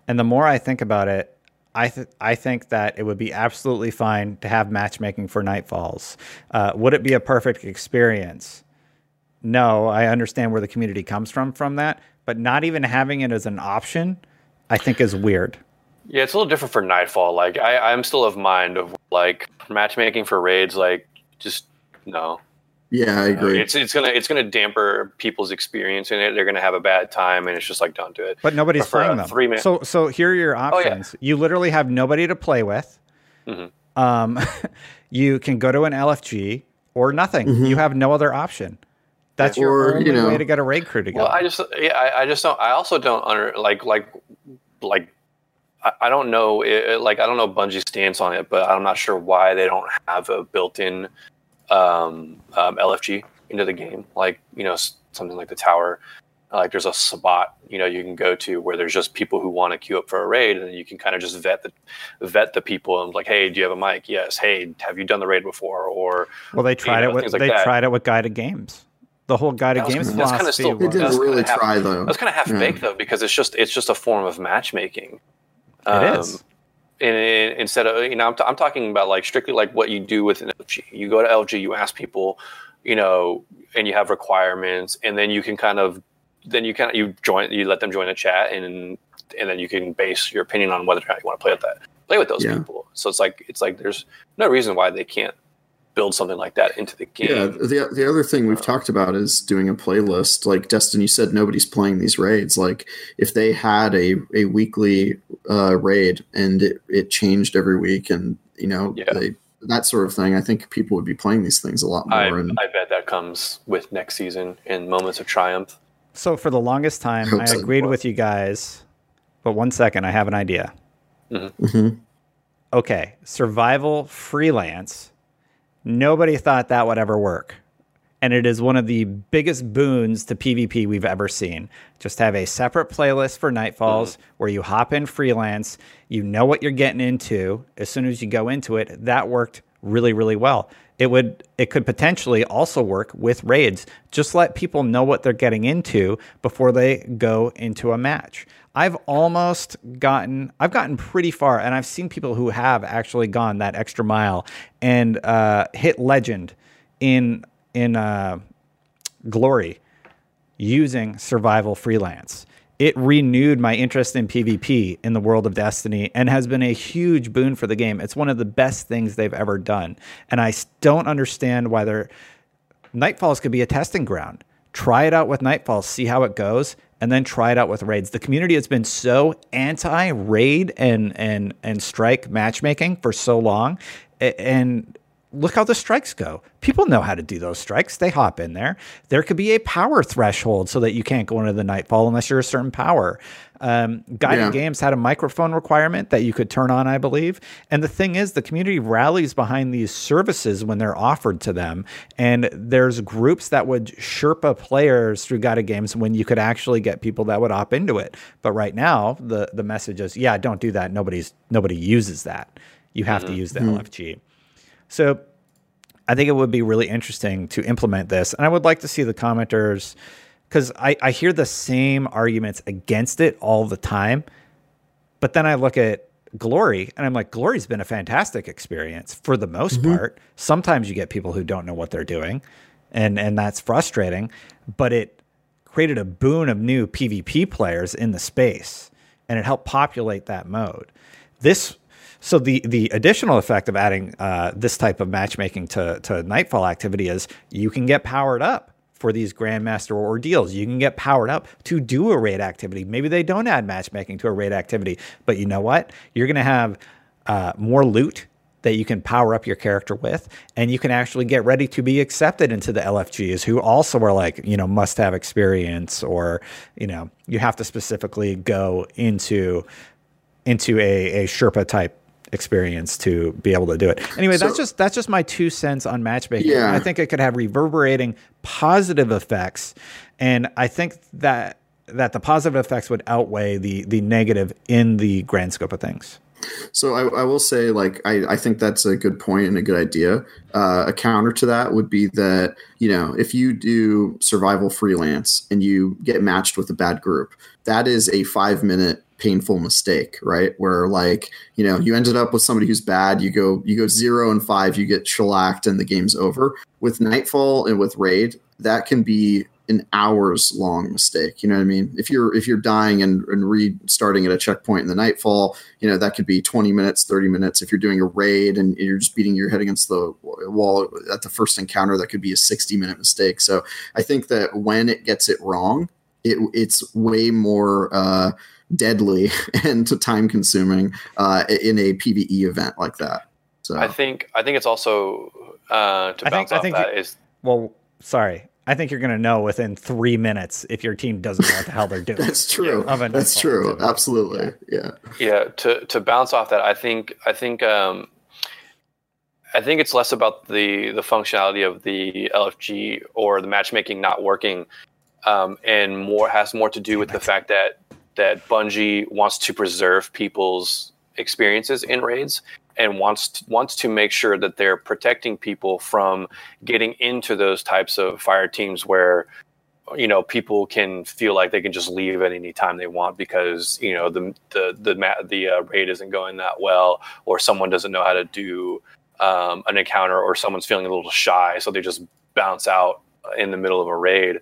and the more I think about it, I th- I think that it would be absolutely fine to have matchmaking for Nightfalls. Uh, would it be a perfect experience? No, I understand where the community comes from from that, but not even having it as an option, I think is weird.
Yeah, it's a little different for Nightfall. Like I, I'm still of mind of like matchmaking for raids. Like just no.
Yeah, I agree.
It's it's gonna it's gonna damper people's experience in it. They're gonna have a bad time, and it's just like don't do it.
But nobody's
But
playing them.
three-man-
So so here are your
Oh, yeah.
options. You literally have nobody to play with.
Mhm.
Um, you can go to an LFG or nothing. You have no other option. That's your only
you know-
way to get a raid crew together.
Well, I just yeah, I, I just don't. I also don't under like like like. I- I don't know, it, like I don't know Bungie's stance on it, but I'm not sure why they don't have a built-in um, um, LFG into the game, like you know something like the tower. like there's a spot you know you can go to where there's just people who want to queue up for a raid and you can kind of just vet the vet the people and like hey do you have a mic yes hey have you done the raid before or
well they tried you know, it with like they that. tried it with guided games the whole guided games was, philosophy that's kind of
still, they didn't really half, try though.
That's kind of half yeah. baked though because it's just it's just a form of matchmaking.
Um, it is.
and instead of you know I'm, t- I'm talking about like strictly like what you do with an LFG you go to LG, you ask people you know and you have requirements and then you can kind of then you kind of you join you let them join the chat and and then you can base your opinion on whether or not you want to play with that play with those yeah. people. So it's like it's like there's no reason why they can't build something like that into the game
yeah the, the other thing we've uh, talked about is doing a playlist like destin you said nobody's playing these raids like if they had a, a weekly uh, raid and it, it changed every week and you know yeah. they that sort of thing, I think people would be playing these things a lot more. I,
and, I bet that comes with next season in moments of triumph.
So for the longest time, I, I agreed with you guys, but one second, I have an idea.
Mm-hmm. Mm-hmm.
Okay, survival freelance. Nobody thought that would ever work. And it is one of the biggest boons to PvP we've ever seen. Just have a separate playlist for Nightfalls mm-hmm. where you hop in freelance, you know what you're getting into as soon as you go into it. That worked really, really well it would it could potentially also work with raids. Just let people know what they're getting into before they go into a match. I've almost gotten I've gotten pretty far and I've seen people who have actually gone that extra mile and uh, hit legend in in uh, glory using survival freelance it renewed my interest in PvP in the world of Destiny and has been a huge boon for the game. It's one of the best things they've ever done. And I don't understand why they're Nightfalls could be a testing ground. Try it out with Nightfalls, see how it goes, and then try it out with raids. The community has been so anti-raid and and and strike matchmaking for so long. And look how the strikes go. People know how to do those strikes. They hop in there. There could be a power threshold so that you can't go into the nightfall unless you're a certain power. Um, Guided yeah. Games had a microphone requirement that you could turn on, I believe. And the thing is, the community rallies behind these services when they're offered to them. And there's groups that would Sherpa players through Guided Games when you could actually get people that would opt into it. But right now, the the message is, yeah, don't do that. Nobody's nobody uses that. You have mm-hmm. to use the mm-hmm. LFG. So I think it would be really interesting to implement this. And I would like to see the commenters, because I, I hear the same arguments against it all the time. But then I look at Glory and I'm like, Glory's been a fantastic experience for the most mm-hmm. part. Sometimes you get people who don't know what they're doing, and, and that's frustrating. But it created a boon of new PvP players in the space, and it helped populate that mode. This so the the additional effect of adding uh, this type of matchmaking to to Nightfall activity is you can get powered up for these Grandmaster ordeals. You can get powered up to do a raid activity. Maybe they don't add matchmaking to a raid activity, but you know what? You're going to have uh, more loot that you can power up your character with, and you can actually get ready to be accepted into the LFGs, who also are like, you know, must have experience, or you know, you have to specifically go into into a, a Sherpa type experience to be able to do it. Anyway, so, that's just that's just my two cents on matchmaking. Yeah. I think it could have reverberating positive effects, and I think that that the positive effects would outweigh the the negative in the grand scope of things.
So I, I will say, like, I, I think that's a good point and a good idea. Uh, a counter to that would be that you know if you do survival freelance and you get matched with a bad group, that is a five minute painful mistake, right? Where like, you know, you ended up with somebody who's bad, you go you go 0 and 5, you get shellacked and the game's over. With Nightfall and with Raid, that can be an hours long mistake. You know what I mean? If you're if you're dying and, and restarting at a checkpoint in the nightfall, you know that could be 20 minutes, 30 minutes. If you're doing a raid and you're just beating your head against the wall at the first encounter, that could be a 60 minute mistake. So I think that when it gets it wrong, it it's way more uh, deadly and time consuming uh, in a PVE event like that. So
I think I think it's also uh, to I bounce think, off I think that you, is
well. Sorry, I think you're going to know within three minutes if your team doesn't know what the hell they're doing.
That's true. That's true. Absolutely. Yeah.
Yeah. To to bounce off that, I think I think um, I think it's less about the the functionality of the LFG or the matchmaking not working um, and more has more to do with the fact that that Bungie wants to preserve people's experiences in raids and wants to, wants to make sure that they're protecting people from getting into those types of fire teams where you know people can feel like they can just leave at any time they want because you know the the the the uh, raid isn't going that well or someone doesn't know how to do um, an encounter or someone's feeling a little shy so they just bounce out in the middle of a raid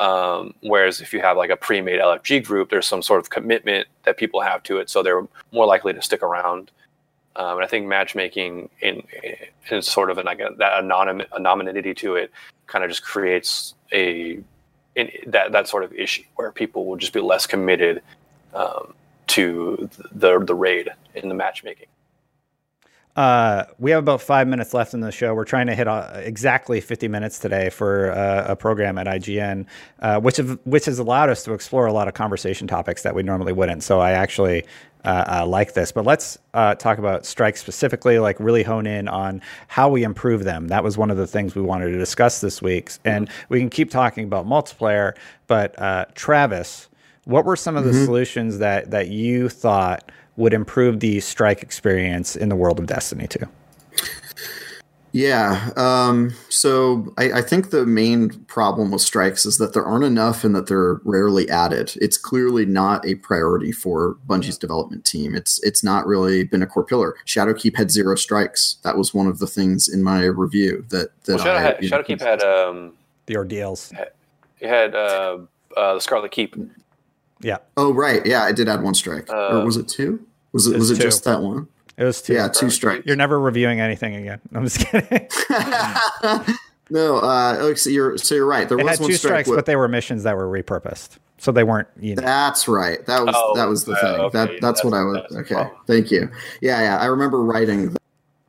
um, whereas if you have like a pre-made LFG group, there's some sort of commitment that people have to it, so they're more likely to stick around. Um, and I think matchmaking in, in sort of an, like a, that anonym, anonymity to it kind of just creates a in, that that sort of issue where people will just be less committed um, to the the raid in the matchmaking.
Uh, we have about five minutes left in the show. We're trying to hit uh, exactly 50 minutes today for uh, a program at IGN, uh, which have, which has allowed us to explore a lot of conversation topics that we normally wouldn't. So I actually uh, uh, like this. But let's talk about strikes specifically, like really hone in on how we improve them. That was one of the things we wanted to discuss this week, and we can keep talking about multiplayer. But Travis, what were some of the mm-hmm. solutions that that you thought? would improve the strike experience in the world of Destiny 2?
Yeah. Um, so I, I, think the main problem with strikes is that there aren't enough and that they're rarely added. It's clearly not a priority for Bungie's development team. It's it's not really been a core pillar. Shadowkeep had zero strikes. That was one of the things in my review that that
well, Shadow I, had, Shadowkeep had um,
the ordeals.
It had uh, uh, the Scarlet Keep.
Yeah.
Oh right, yeah, I did add one strike, uh, or was it two? Was it, it was, was it just that one?
It was two.
Yeah, two strikes.
You're never reviewing anything again. I'm just kidding.
no, uh, so you're so you're right. There
it
was
had two strikes, but they were missions that were repurposed, so they weren't. You know.
That's right. That was oh, that was the uh, thing. Okay. That that's, that's, what I was. Okay, thank you. Yeah, yeah. I remember writing.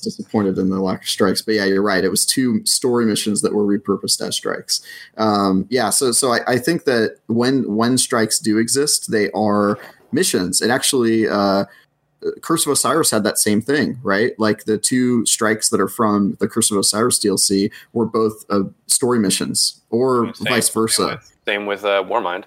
Disappointed in the lack of strikes, but yeah, you're right. It was two story missions that were repurposed as strikes. Um, yeah, so so I, I think that when when strikes do exist, they are missions. It actually, uh, Curse of Osiris had that same thing, right? Like the two strikes that are from the Curse of Osiris DLC were both uh, story missions, or same, vice versa.
Same with, same with uh, Warmind.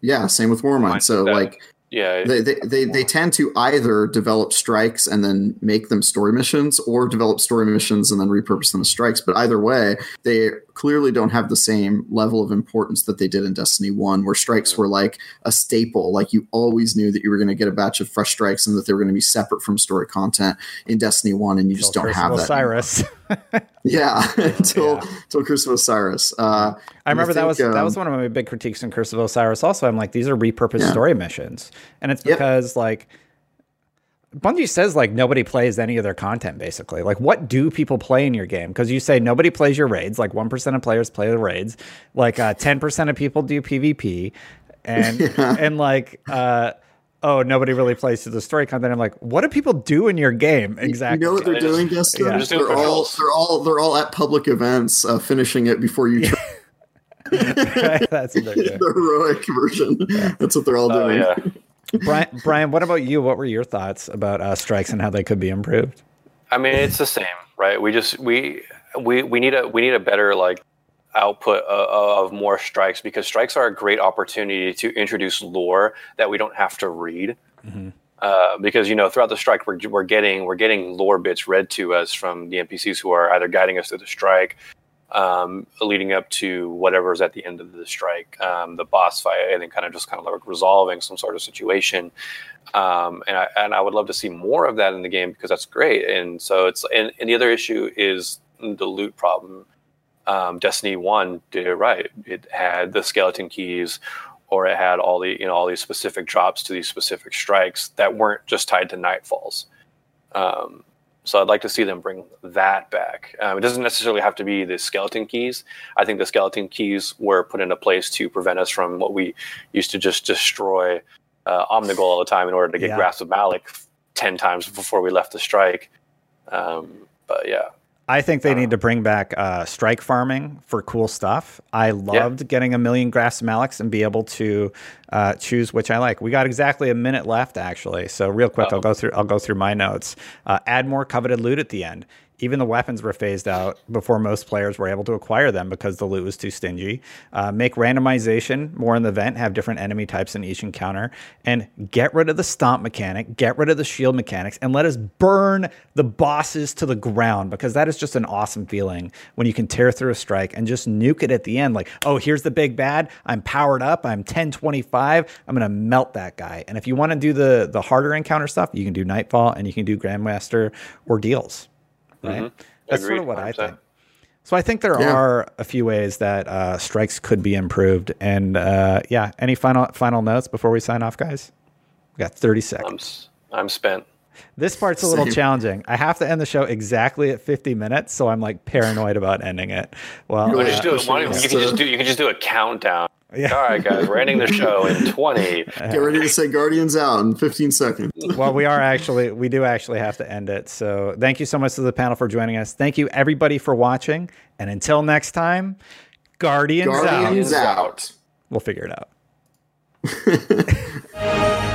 Yeah, same with Warmind. So that, like
yeah
they, they, they, they, tend to either develop strikes and then make them story missions or develop story missions and then repurpose them as strikes but either way they clearly don't have the same level of importance that they did in destiny 1 where strikes were like a staple. Like you always knew that you were going to get a batch of fresh strikes and that they were going to be separate from story content in destiny 1 and you just don't have that
Osiris.
yeah until yeah. until curse of osiris. Uh,
i remember I think, that was um, that was one of my big critiques in curse of osiris also. I'm like these are repurposed yeah. story missions. And it's because like Bungie says like nobody plays any of their content basically. Like what do people play in your game? Because you say nobody plays your raids. Like one percent of players play the raids. Like uh, ten uh, percent of people do PvP, and yeah. and like uh, oh nobody really plays to the story content. I'm like, what do people do in your game exactly?
You know what they're doing, Justin? Yeah. They're all they're all they're all at public events, uh, finishing it before you. Try-
That's
the heroic version. Yeah. That's what they're all oh, doing.
yeah.
Brian, Brian, what about you? What were your thoughts about uh, strikes and how they could be improved?
I mean, it's the same, right? We just we we we need a we need a better like output of, of more strikes because strikes are a great opportunity to introduce lore that we don't have to read. Mm-hmm. Uh, because you know throughout the strike we're, we're getting we're getting lore bits read to us from the NPCs who are either guiding us through the strike um, leading up to whatever's at the end of the strike, um, the boss fight, and then kind of just kind of like resolving some sort of situation. Um, and I and I would love to see more of that in the game because that's great. And so it's and, and the other issue is the loot problem. Um, Destiny One did it right. It had the skeleton keys, or it had all the you know all these specific drops to these specific strikes that weren't just tied to nightfalls. Um, so I'd like to see them bring that back. Um, it doesn't necessarily have to be the skeleton keys. I think the skeleton keys were put into place to prevent us from what we used to just destroy uh, Omnigul all the time in order to get yeah. Grasp of Malok 10 times before we left the strike. Um, but yeah.
I think they uh, need to bring back uh, strike farming for cool stuff. I loved yeah. getting a million Grasp Maloks and be able to uh, choose which I like. We got exactly a minute left, actually. So real quick, Uh-oh. I'll go through. I'll go through my notes. Uh, add more coveted loot at the end. Even the weapons were phased out before most players were able to acquire them because the loot was too stingy. Uh, make randomization more in the event, have different enemy types in each encounter, and get rid of the stomp mechanic, get rid of the shield mechanics, and let us burn the bosses to the ground because that is just an awesome feeling when you can tear through a strike and just nuke it at the end. Like, oh, here's the big bad. I'm powered up. I'm 1025. I'm gonna melt that guy. And if you want to do the the harder encounter stuff, you can do Nightfall and you can do Grandmaster ordeals right? Mm-hmm. That's Agreed, sort of what 100%. I think. So I think there yeah. are a few ways that uh, strikes could be improved. And uh, yeah, any final final notes before we sign off, guys? We got 30 seconds.
I'm, I'm spent.
This part's a little Same. challenging. I have to end the show exactly at 50 minutes, so I'm like paranoid about ending it. Well,
you, uh, just do it, you, can just do, you can just do a countdown. Yeah. All right, guys, we're ending the show in 20.
Get ready to say Guardians out in 15 seconds.
well, we are actually, we do actually have to end it. So thank you so much to the panel for joining us. Thank you, everybody, for watching. And until next time, Guardians,
Guardians out. out.
We'll figure it out.